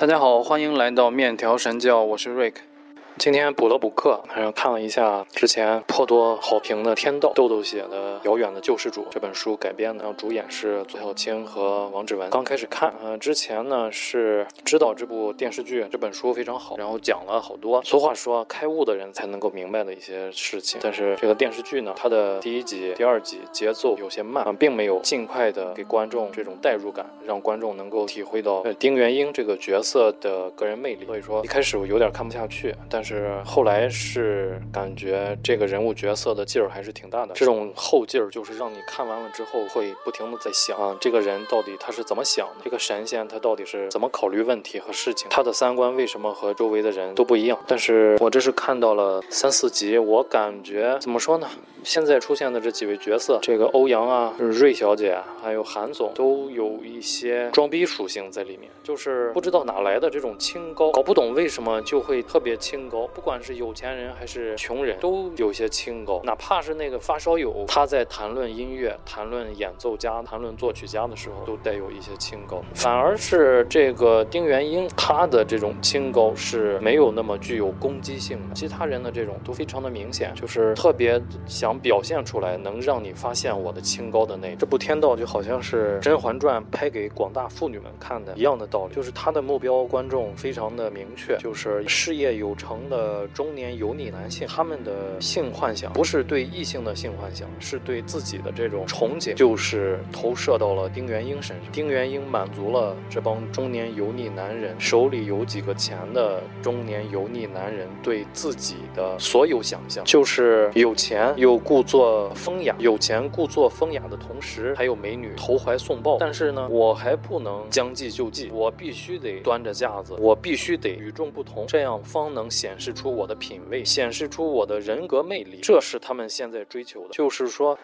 大家好，欢迎来到面条神教，我是瑞克。今天补了补课，还是看了一下之前颇多好评的《天道》豆豆写的《遥远的救世主》这本书改编的，然后主演是左小青和王志文。刚开始看，呃，之前呢是知道这部电视剧、这本书非常好，然后讲了好多。俗话说，开悟的人才能够明白的一些事情。但是这个电视剧呢，它的第一集、第二集节奏有些慢，并没有尽快的给观众这种代入感，让观众能够体会到呃丁元英这个角色的个人魅力。所以说一开始我有点看不下去，但是。是后来是感觉这个人物角色的劲儿还是挺大的，这种后劲儿就是让你看完了之后会不停的在想啊，这个人到底他是怎么想的？这个神仙他到底是怎么考虑问题和事情？他的三观为什么和周围的人都不一样？但是我这是看到了三四集，我感觉怎么说呢？现在出现的这几位角色，这个欧阳啊、瑞小姐，还有韩总，都有一些装逼属性在里面，就是不知道哪来的这种清高，搞不懂为什么就会特别清高。不管是有钱人还是穷人，都有些清高。哪怕是那个发烧友，他在谈论音乐、谈论演奏家、谈论作曲家的时候，都带有一些清高。反而是这个丁元英，他的这种清高是没有那么具有攻击性的。其他人的这种都非常的明显，就是特别想。表现出来能让你发现我的清高的那这部《天道》就好像是《甄嬛传》拍给广大妇女们看的一样的道理，就是他的目标观众非常的明确，就是事业有成的中年油腻男性，他们的性幻想不是对异性的性幻想，是对自己的这种憧憬，就是投射到了丁元英身上。丁元英满足了这帮中年油腻男人手里有几个钱的中年油腻男人对自己的所有想象，就是有钱又。故作风雅，有钱故作风雅的同时，还有美女投怀送抱。但是呢，我还不能将计就计，我必须得端着架子，我必须得与众不同，这样方能显显示出我的品味，显示出我的人格魅力。这是他们现在追求的，就是说。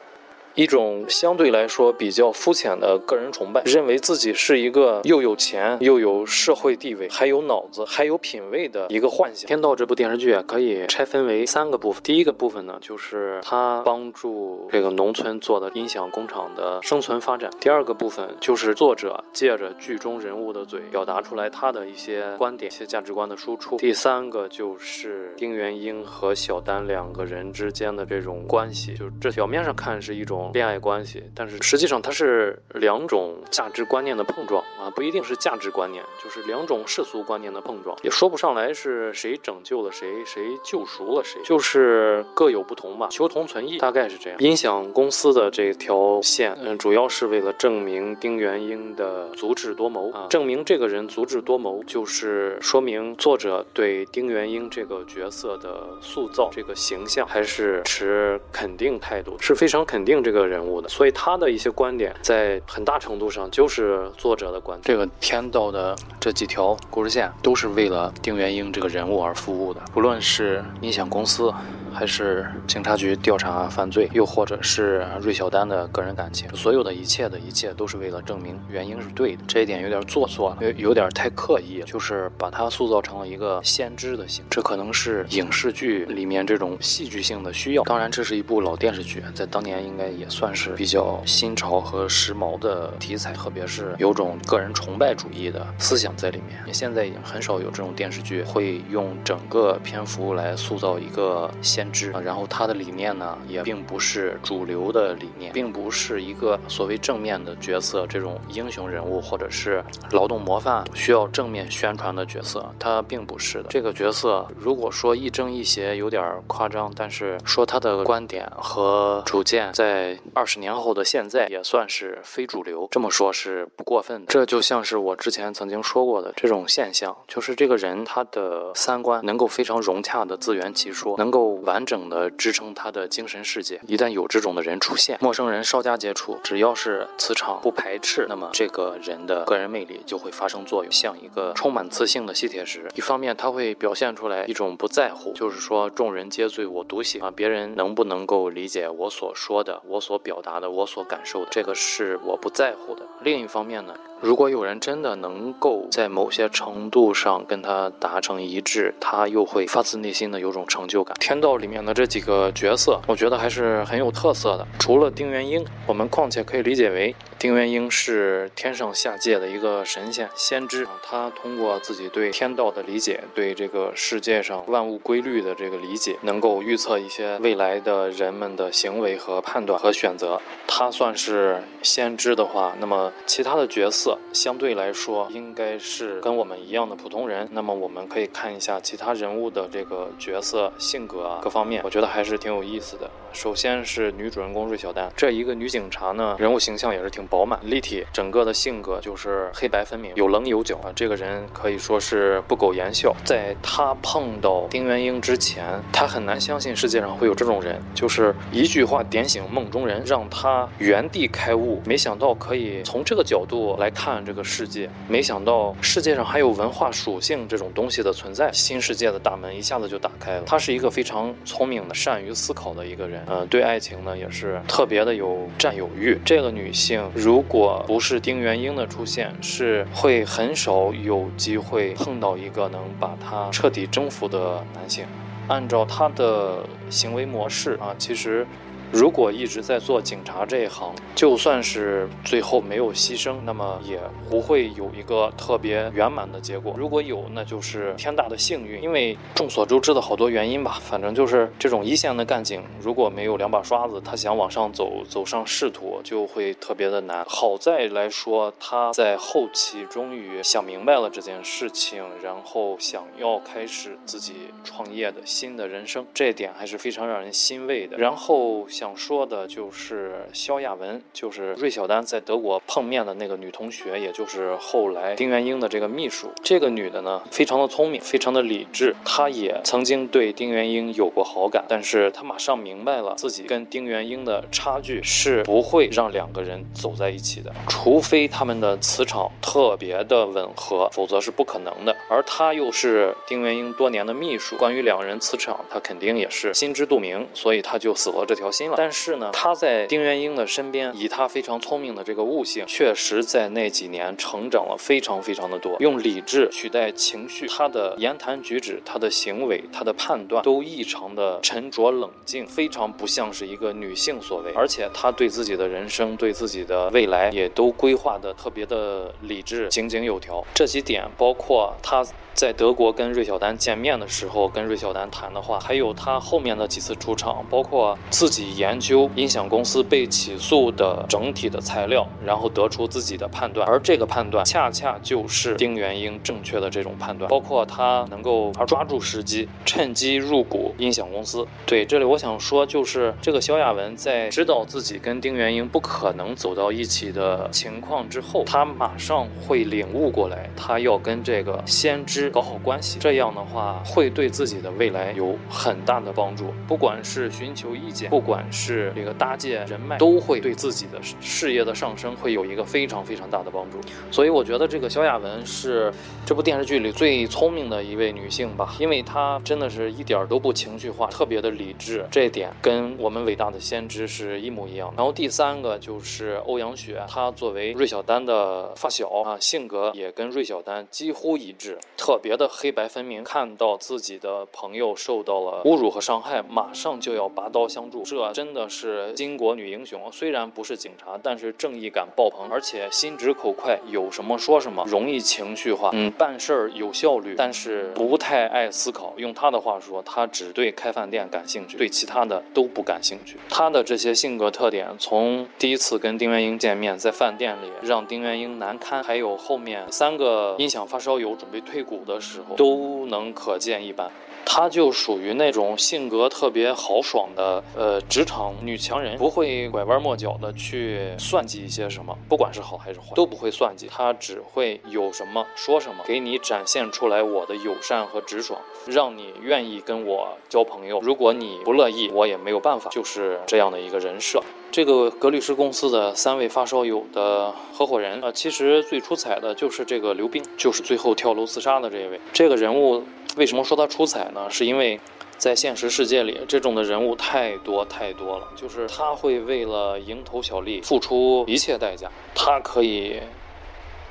一种相对来说比较肤浅的个人崇拜，认为自己是一个又有钱又有社会地位，还有脑子还有品位的一个幻想。《天道》这部电视剧啊，可以拆分为三个部分。第一个部分呢，就是他帮助这个农村做的音响工厂的生存发展；第二个部分就是作者借着剧中人物的嘴，表达出来他的一些观点、一些价值观的输出；第三个就是丁元英和小丹两个人之间的这种关系，就是这表面上看是一种。恋爱关系，但是实际上它是两种价值观念的碰撞啊，不一定是价值观念，就是两种世俗观念的碰撞，也说不上来是谁拯救了谁，谁救赎了谁，就是各有不同吧，求同存异，大概是这样。音响公司的这条线，嗯，主要是为了证明丁元英的足智多谋啊，证明这个人足智多谋，就是说明作者对丁元英这个角色的塑造，这个形象还是持肯定态度，是非常肯定这。个个人物的，所以他的一些观点在很大程度上就是作者的观点。这个天道的这几条故事线都是为了丁元英这个人物而服务的，不论是音响公司。还是警察局调查犯罪，又或者是芮小丹的个人感情，所有的一切的一切都是为了证明原因是对的。这一点有点做作，有有点太刻意，就是把他塑造成了一个先知的形。这可能是影视剧里面这种戏剧性的需要。当然，这是一部老电视剧，在当年应该也也算是比较新潮和时髦的题材，特别是有种个人崇拜主义的思想在里面。现在已经很少有这种电视剧会用整个篇幅来塑造一个先。知，然后他的理念呢，也并不是主流的理念，并不是一个所谓正面的角色，这种英雄人物或者是劳动模范需要正面宣传的角色，他并不是的。这个角色如果说亦正亦邪，有点夸张，但是说他的观点和主见，在二十年后的现在也算是非主流，这么说是不过分的。这就像是我之前曾经说过的这种现象，就是这个人他的三观能够非常融洽的自圆其说，能够完。整的支撑他的精神世界。一旦有这种的人出现，陌生人稍加接触，只要是磁场不排斥，那么这个人的个人魅力就会发生作用，像一个充满磁性的吸铁石。一方面，他会表现出来一种不在乎，就是说众人皆醉我独醒啊，别人能不能够理解我所说的、我我所表达的、我所感受的，这个是我不在乎的。另一方面呢？如果有人真的能够在某些程度上跟他达成一致，他又会发自内心的有种成就感。天道里面的这几个角色，我觉得还是很有特色的。除了丁元英，我们况且可以理解为丁元英是天上下界的一个神仙先知，他通过自己对天道的理解，对这个世界上万物规律的这个理解，能够预测一些未来的人们的行为和判断和选择。他算是先知的话，那么其他的角色。相对来说，应该是跟我们一样的普通人。那么我们可以看一下其他人物的这个角色性格啊，各方面，我觉得还是挺有意思的。首先是女主人公芮小丹，这一个女警察呢，人物形象也是挺饱满、立体，整个的性格就是黑白分明，有棱有角啊。这个人可以说是不苟言笑。在她碰到丁元英之前，她很难相信世界上会有这种人，就是一句话点醒梦中人，让她原地开悟。没想到可以从这个角度来看这个世界，没想到世界上还有文化属性这种东西的存在，新世界的大门一下子就打开了。她是一个非常聪明的、善于思考的一个人。嗯，对爱情呢也是特别的有占有欲。这个女性如果不是丁元英的出现，是会很少有机会碰到一个能把她彻底征服的男性。按照她的行为模式啊，其实。如果一直在做警察这一行，就算是最后没有牺牲，那么也不会有一个特别圆满的结果。如果有，那就是天大的幸运。因为众所周知的好多原因吧，反正就是这种一线的干警，如果没有两把刷子，他想往上走，走上仕途就会特别的难。好在来说，他在后期终于想明白了这件事情，然后想要开始自己创业的新的人生，这点还是非常让人欣慰的。然后想。想说的就是萧亚文，就是芮小丹在德国碰面的那个女同学，也就是后来丁元英的这个秘书。这个女的呢，非常的聪明，非常的理智。她也曾经对丁元英有过好感，但是她马上明白了自己跟丁元英的差距是不会让两个人走在一起的，除非他们的磁场特别的吻合，否则是不可能的。而她又是丁元英多年的秘书，关于两人磁场，她肯定也是心知肚明，所以她就死了这条心但是呢，他在丁元英的身边，以他非常聪明的这个悟性，确实在那几年成长了非常非常的多。用理智取代情绪，他的言谈举止、他的行为、他的判断都异常的沉着冷静，非常不像是一个女性所为。而且他对自己的人生、对自己的未来也都规划的特别的理智、井井有条。这几点包括他。在德国跟芮小丹见面的时候，跟芮小丹谈的话，还有他后面的几次出场，包括自己研究音响公司被起诉的整体的材料，然后得出自己的判断，而这个判断恰恰就是丁元英正确的这种判断，包括他能够抓住时机，趁机入股音响公司。对，这里我想说，就是这个萧亚文在知道自己跟丁元英不可能走到一起的情况之后，他马上会领悟过来，他要跟这个先知。搞好关系，这样的话会对自己的未来有很大的帮助。不管是寻求意见，不管是这个搭建人脉，都会对自己的事业的上升会有一个非常非常大的帮助。所以我觉得这个萧亚文是这部电视剧里最聪明的一位女性吧，因为她真的是一点都不情绪化，特别的理智，这一点跟我们伟大的先知是一模一样。然后第三个就是欧阳雪，她作为芮小丹的发小啊，性格也跟芮小丹几乎一致，特别的黑白分明，看到自己的朋友受到了侮辱和伤害，马上就要拔刀相助，这真的是巾帼女英雄。虽然不是警察，但是正义感爆棚，而且心直口快，有什么说什么，容易情绪化，嗯，办事儿有效率，但是不太爱思考。用他的话说，他只对开饭店感兴趣，对其他的都不感兴趣。他的这些性格特点，从第一次跟丁元英见面，在饭店里让丁元英难堪，还有后面三个音响发烧友准备退股。的时候都能可见一斑，她就属于那种性格特别豪爽的，呃，职场女强人，不会拐弯抹角的去算计一些什么，不管是好还是坏，都不会算计，她只会有什么说什么，给你展现出来我的友善和直爽，让你愿意跟我交朋友。如果你不乐意，我也没有办法，就是这样的一个人设。这个格律诗公司的三位发烧友的合伙人啊，其实最出彩的就是这个刘冰，就是最后跳楼自杀的这一位。这个人物为什么说他出彩呢？是因为在现实世界里，这种的人物太多太多了，就是他会为了蝇头小利付出一切代价，他可以。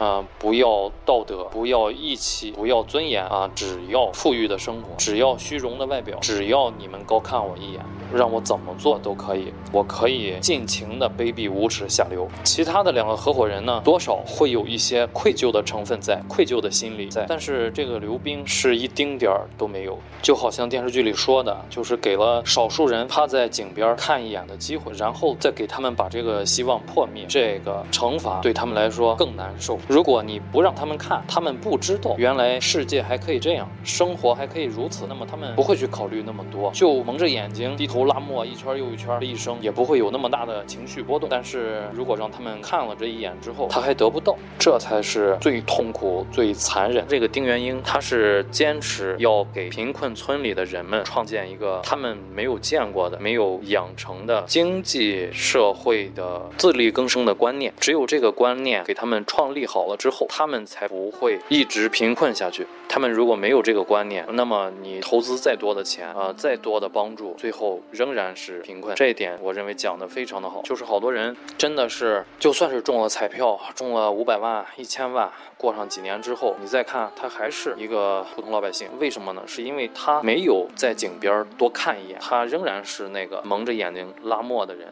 啊，不要道德，不要义气，不要尊严啊，只要富裕的生活，只要虚荣的外表，只要你们高看我一眼，让我怎么做都可以，我可以尽情的卑鄙无耻下流。其他的两个合伙人呢，多少会有一些愧疚的成分在，愧疚的心理在，但是这个刘冰是一丁点儿都没有，就好像电视剧里说的，就是给了少数人趴在井边看一眼的机会，然后再给他们把这个希望破灭，这个惩罚对他们来说更难受。如果你不让他们看，他们不知道原来世界还可以这样，生活还可以如此，那么他们不会去考虑那么多，就蒙着眼睛低头拉磨一圈又一圈的一生，也不会有那么大的情绪波动。但是如果让他们看了这一眼之后，他还得不到，这才是最痛苦、最残忍。这个丁元英，他是坚持要给贫困村里的人们创建一个他们没有见过的、没有养成的经济社会的自力更生的观念。只有这个观念给他们创立好好了之后，他们才不会一直贫困下去。他们如果没有这个观念，那么你投资再多的钱啊，再多的帮助，最后仍然是贫困。这一点我认为讲的非常的好。就是好多人真的是，就算是中了彩票，中了五百万、一千万，过上几年之后，你再看他还是一个普通老百姓。为什么呢？是因为他没有在井边多看一眼，他仍然是那个蒙着眼睛拉磨的人。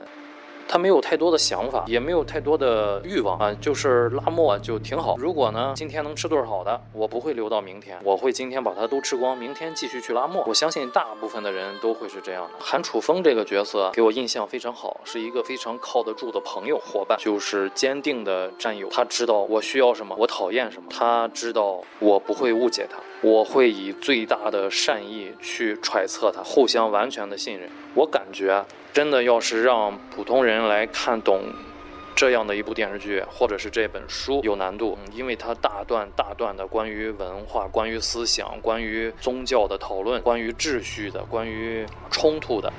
他没有太多的想法，也没有太多的欲望啊，就是拉磨就挺好。如果呢，今天能吃顿好的，我不会留到明天，我会今天把它都吃光，明天继续去拉磨。我相信大部分的人都会是这样的。韩楚风这个角色给我印象非常好，是一个非常靠得住的朋友伙伴，就是坚定的战友。他知道我需要什么，我讨厌什么，他知道我不会误解他，我会以最大的善意去揣测他，互相完全的信任。我感觉。真的要是让普通人来看懂这样的一部电视剧，或者是这本书，有难度，因为它大段大段的关于文化、关于思想、关于宗教的讨论，关于秩序的、关于冲突的。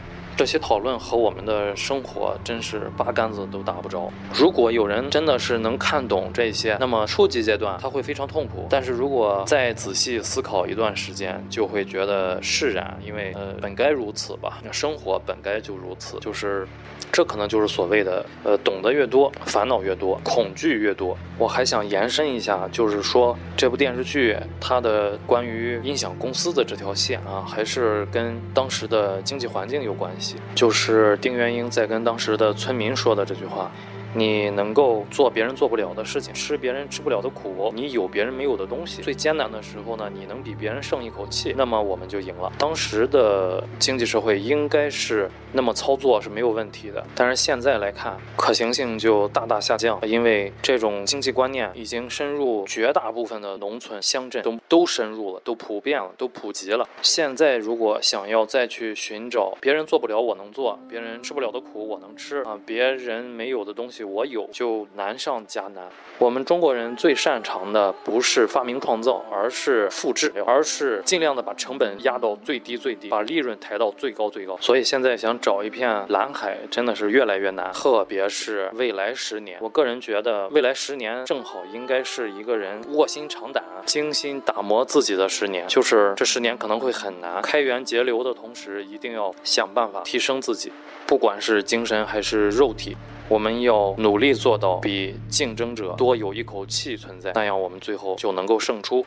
这些讨论和我们的生活真是八竿子都打不着。如果有人真的是能看懂这些，那么初级阶段他会非常痛苦。但是如果再仔细思考一段时间，就会觉得释然，因为呃本该如此吧，生活本该就如此，就是这可能就是所谓的呃懂得越多，烦恼越多，恐惧越多。我还想延伸一下，就是说这部电视剧它的关于音响公司的这条线啊，还是跟当时的经济环境有关系。就是丁元英在跟当时的村民说的这句话。你能够做别人做不了的事情，吃别人吃不了的苦，你有别人没有的东西。最艰难的时候呢，你能比别人胜一口气，那么我们就赢了。当时的经济社会应该是那么操作是没有问题的，但是现在来看，可行性就大大下降，因为这种经济观念已经深入绝大部分的农村乡镇，都都深入了，都普遍了，都普及了。现在如果想要再去寻找别人做不了我能做，别人吃不了的苦我能吃啊，别人没有的东西。我有就难上加难。我们中国人最擅长的不是发明创造，而是复制，而是尽量的把成本压到最低最低，把利润抬到最高最高。所以现在想找一片蓝海真的是越来越难，特别是未来十年。我个人觉得未来十年正好应该是一个人卧薪尝胆、精心打磨自己的十年。就是这十年可能会很难，开源节流的同时，一定要想办法提升自己，不管是精神还是肉体。我们要努力做到比竞争者多有一口气存在，那样我们最后就能够胜出。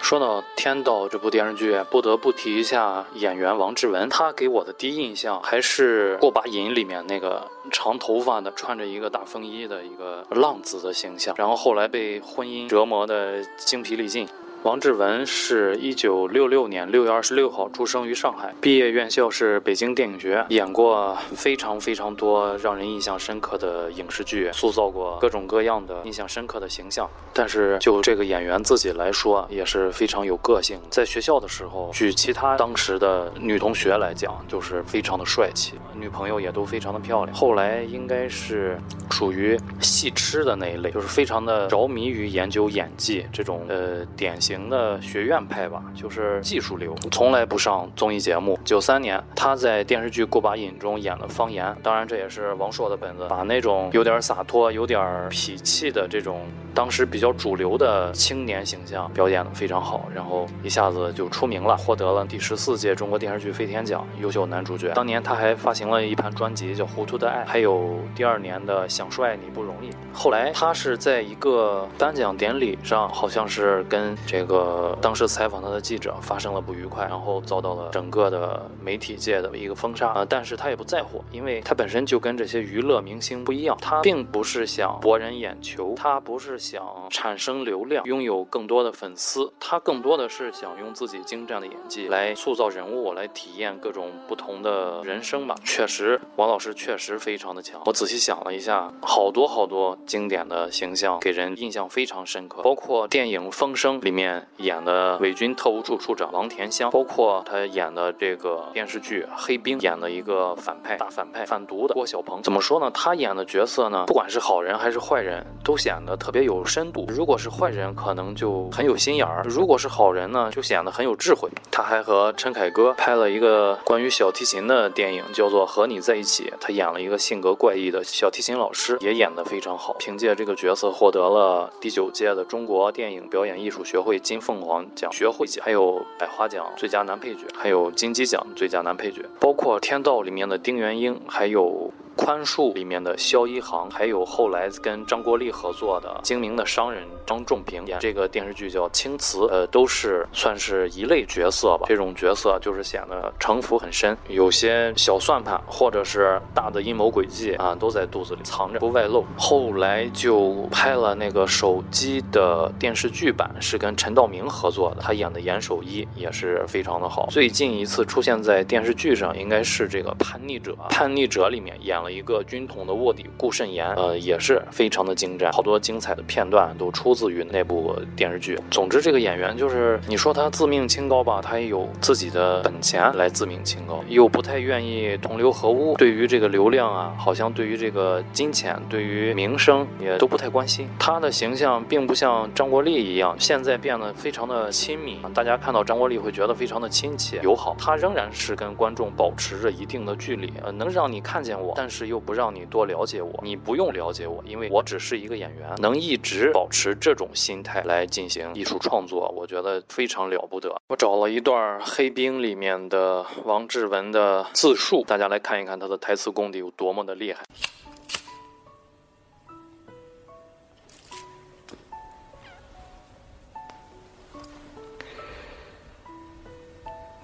说到《天道》这部电视剧，不得不提一下演员王志文，他给我的第一印象还是《过把瘾》里面那个长头发的、穿着一个大风衣的一个浪子的形象，然后后来被婚姻折磨的精疲力尽。王志文是一九六六年六月二十六号出生于上海，毕业院校是北京电影学院，演过非常非常多让人印象深刻的影视剧，塑造过各种各样的印象深刻的形象。但是就这个演员自己来说，也是非常有个性。在学校的时候，据其他当时的女同学来讲，就是非常的帅气，女朋友也都非常的漂亮。后来应该是属于戏痴的那一类，就是非常的着迷于研究演技这种呃典型。型的学院派吧，就是技术流，从来不上综艺节目。九三年，他在电视剧《过把瘾》中演了方言，当然这也是王朔的本子，把那种有点洒脱、有点痞气的这种当时比较主流的青年形象表演的非常好，然后一下子就出名了，获得了第十四届中国电视剧飞天奖优秀男主角。当年他还发行了一盘专辑叫《糊涂的爱》，还有第二年的《想说爱你不容易》。后来他是在一个颁奖典礼上，好像是跟这个当时采访他的记者发生了不愉快，然后遭到了整个的媒体界的一个封杀啊。但是他也不在乎，因为他本身就跟这些娱乐明星不一样，他并不是想博人眼球，他不是想产生流量，拥有更多的粉丝，他更多的是想用自己精湛的演技来塑造人物，来体验各种不同的人生吧。确实，王老师确实非常的强。我仔细想了一下，好多好多经典的形象给人印象非常深刻，包括电影《风声》里面演的伪军特务处处长王田香，包括他演的这个电视剧《黑冰》演的一个反派大反派贩毒的郭小鹏。怎么说呢？他演的角色呢，不管是好人还是坏人，都显得特别有深度。如果是坏人，可能就很有心眼儿；如果是好人呢，就显得很有智慧。他还和陈凯歌拍了一个关于小提琴的电影，叫做《和你在一起》。他演了一个性格怪异的小提琴老师，也演得非常好。凭借这个角色，获得了第九届的中国电影表演艺术学会金凤凰奖学会奖，还有百花奖最佳男配角，还有金鸡奖最佳男配角。包括《天道》里面的丁元英，还有。宽恕里面的肖一航，还有后来跟张国立合作的精明的商人张仲平演这个电视剧叫《青瓷》，呃，都是算是一类角色吧。这种角色就是显得城府很深，有些小算盘或者是大的阴谋诡计啊，都在肚子里藏着不外露。后来就拍了那个手机的电视剧版，是跟陈道明合作的，他演的严守一也是非常的好。最近一次出现在电视剧上，应该是这个《叛逆者》，《叛逆者》里面演。了一个军统的卧底顾慎言，呃，也是非常的精湛，好多精彩的片段都出自于那部电视剧。总之，这个演员就是你说他自命清高吧，他也有自己的本钱来自命清高，又不太愿意同流合污。对于这个流量啊，好像对于这个金钱、对于名声也都不太关心。他的形象并不像张国立一样，现在变得非常的亲密，大家看到张国立会觉得非常的亲切友好。他仍然是跟观众保持着一定的距离，呃，能让你看见我，但是是又不让你多了解我，你不用了解我，因为我只是一个演员，能一直保持这种心态来进行艺术创作，我觉得非常了不得。我找了一段《黑冰》里面的王志文的自述，大家来看一看他的台词功底有多么的厉害。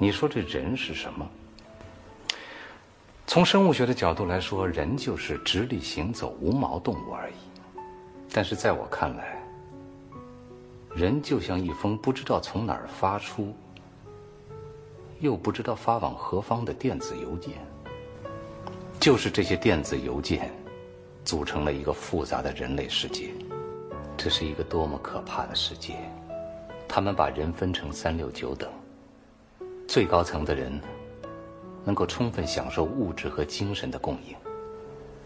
你说这人是什么？从生物学的角度来说，人就是直立行走无毛动物而已。但是在我看来，人就像一封不知道从哪儿发出，又不知道发往何方的电子邮件。就是这些电子邮件，组成了一个复杂的人类世界。这是一个多么可怕的世界！他们把人分成三六九等，最高层的人。能够充分享受物质和精神的供应，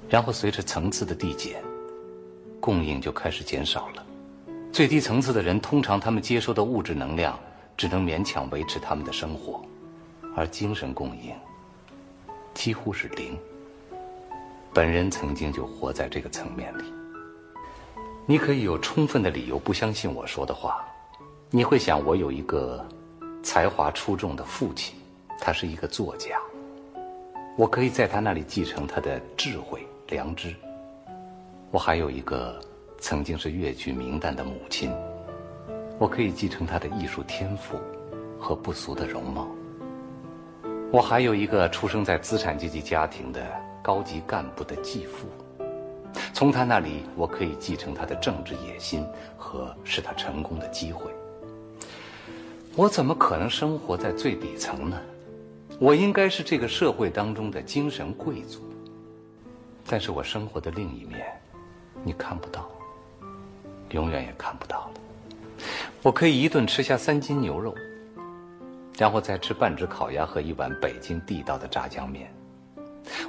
然后随着层次的递减，供应就开始减少了。最低层次的人，通常他们接收的物质能量只能勉强维持他们的生活，而精神供应几乎是零。本人曾经就活在这个层面里。你可以有充分的理由不相信我说的话，你会想我有一个才华出众的父亲，他是一个作家。我可以在他那里继承他的智慧、良知。我还有一个曾经是越剧名旦的母亲，我可以继承她的艺术天赋和不俗的容貌。我还有一个出生在资产阶级家庭的高级干部的继父，从他那里我可以继承他的政治野心和使他成功的机会。我怎么可能生活在最底层呢？我应该是这个社会当中的精神贵族，但是我生活的另一面，你看不到，永远也看不到了。我可以一顿吃下三斤牛肉，然后再吃半只烤鸭和一碗北京地道的炸酱面。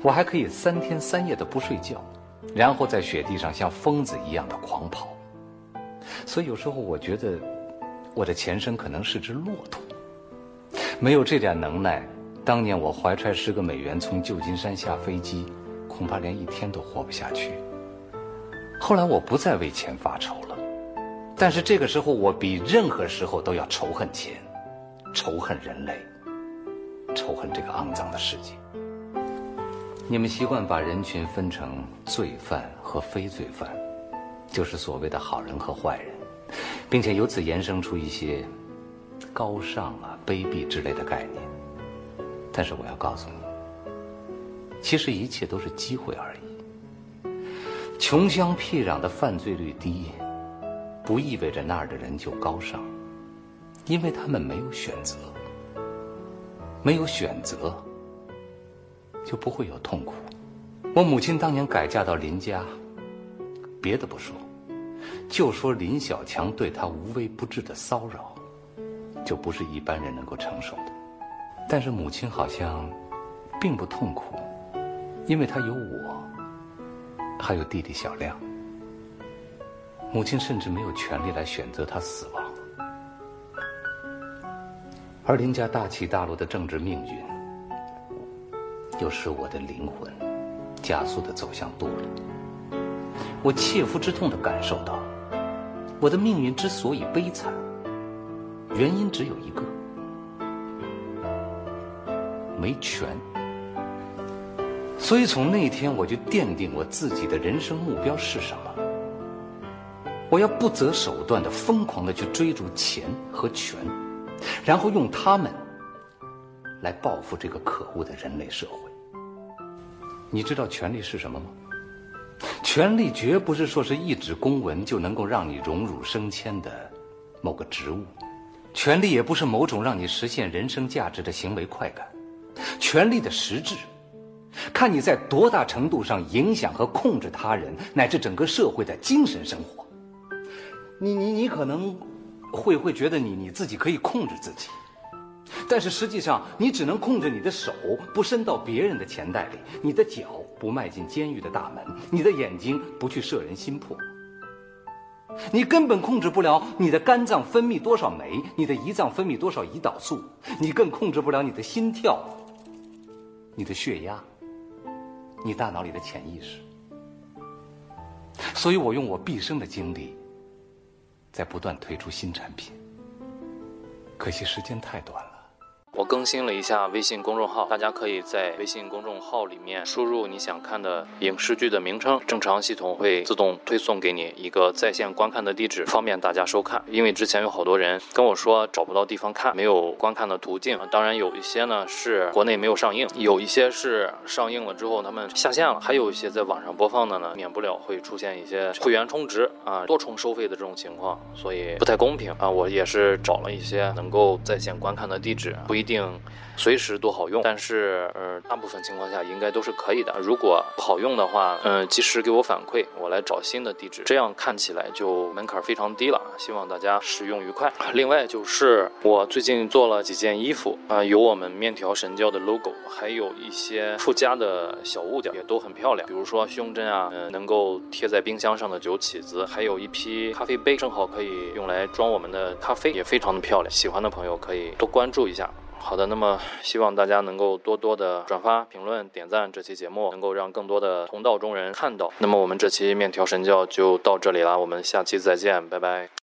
我还可以三天三夜的不睡觉，然后在雪地上像疯子一样的狂跑。所以有时候我觉得，我的前身可能是只骆驼，没有这点能耐。当年我怀揣十个美元从旧金山下飞机，恐怕连一天都活不下去。后来我不再为钱发愁了，但是这个时候，我比任何时候都要仇恨钱，仇恨人类，仇恨这个肮脏的世界。你们习惯把人群分成罪犯和非罪犯，就是所谓的好人和坏人，并且由此延伸出一些高尚啊、卑鄙之类的概念。但是我要告诉你，其实一切都是机会而已。穷乡僻壤的犯罪率低。不意味着那儿的人就高尚，因为他们没有选择，没有选择，就不会有痛苦。我母亲当年改嫁到林家，别的不说，就说林小强对她无微不至的骚扰，就不是一般人能够承受的。但是母亲好像并不痛苦，因为她有我，还有弟弟小亮。母亲甚至没有权利来选择他死亡，而林家大起大落的政治命运，又使我的灵魂加速的走向堕落。我切肤之痛的感受到，我的命运之所以悲惨，原因只有一个：没权。所以从那天我就奠定我自己的人生目标是什么。我要不择手段的、疯狂的去追逐钱和权，然后用他们来报复这个可恶的人类社会。你知道权力是什么吗？权力绝不是说是一纸公文就能够让你荣辱升迁的某个职务，权力也不是某种让你实现人生价值的行为快感。权力的实质，看你在多大程度上影响和控制他人乃至整个社会的精神生活。你你你可能会会觉得你你自己可以控制自己，但是实际上你只能控制你的手不伸到别人的钱袋里，你的脚不迈进监狱的大门，你的眼睛不去摄人心魄。你根本控制不了你的肝脏分泌多少酶，你的胰脏分泌多少胰岛素，你更控制不了你的心跳、你的血压、你大脑里的潜意识。所以我用我毕生的精力。在不断推出新产品，可惜时间太短了。我更新了一下微信公众号，大家可以在微信公众号里面输入你想看的影视剧的名称，正常系统会自动推送给你一个在线观看的地址，方便大家收看。因为之前有好多人跟我说找不到地方看，没有观看的途径。当然有一些呢是国内没有上映，有一些是上映了之后他们下线了，还有一些在网上播放的呢，免不了会出现一些会员充值啊、多重收费的这种情况，所以不太公平啊。我也是找了一些能够在线观看的地址，不一。一定随时都好用，但是呃，大部分情况下应该都是可以的。如果好用的话，嗯，及时给我反馈，我来找新的地址，这样看起来就门槛非常低了。希望大家使用愉快。另外就是我最近做了几件衣服啊，有我们面条神教的 logo，还有一些附加的小物件也都很漂亮，比如说胸针啊，嗯，能够贴在冰箱上的酒起子，还有一批咖啡杯，正好可以用来装我们的咖啡，也非常的漂亮。喜欢的朋友可以多关注一下。好的，那么希望大家能够多多的转发、评论、点赞这期节目，能够让更多的同道中人看到。那么我们这期面条神教就到这里啦，我们下期再见，拜拜。